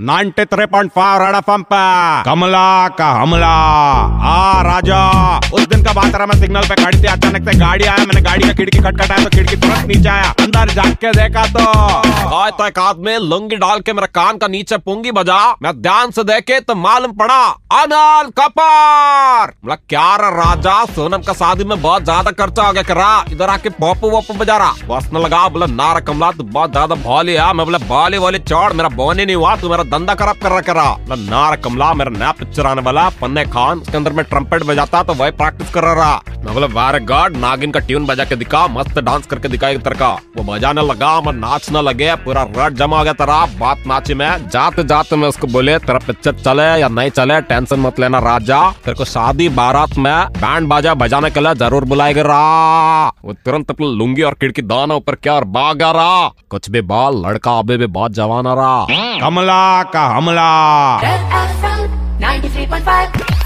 Ninety three point five red F पे। कमला का हमला। आ राजा। उस दिन का बात रहा मैं सिग्नल पे खड़ी थी, अचानक से गाड़ी आया, मैंने गाड़ी का खिड़की खटखटाया तो खिड़की तुरंत नीचे आया, अंदर जाग के देखा तो। तो एक लुंगी डाल के मेरे कान का नीचे पुंगी बजा, मैं ध्यान से देखे तो मालूम पड़ा, अनल कपूर। बोला, क्या राजा, सोनम का शादी में बहुत ज़्यादा खर्चा हो गया करा इधर आके पॉप वॉप बजा रहा। बस न लगा, बोला नारा कमला, तू बहुत ज़्यादा भौली है मैं बोला, भौली वाली चौड़, मेरा बोन ही नहीं हुआ, तू मेरा धंधा खराब कर रहा, करा नारा कमला, मेरा नया पिक्चर आने वाला, पन्ने खान, उसके अंदर में ट्रम्पेट बजाता तो वही प्रैक्टिस कर रहा मैं बोला वेरी गॉड नागिन का ट्यून बजा के दिखा मस्त डांस करके दिखा एक तरह का। वो बजाने लगा मैं नाचने लगे पूरा रट जमा हो गया तेरा बात नाची में। जाते जाते मैं उसको बोले तेरा पिक्चर चले या नहीं चले टेंशन मत लेना राजा। तेरे को शादी बारात में बैंड बाजा बजाने के लिए ज़रूर बुलाएगा रहा वो तुरंत अपनी लुंगी और खिड़की दाना ऊपर क्या और भागा रहा। कुछ भी बाल लड़का अभी भी बहुत जवान आ रहा। कमला का हमला। 93.5.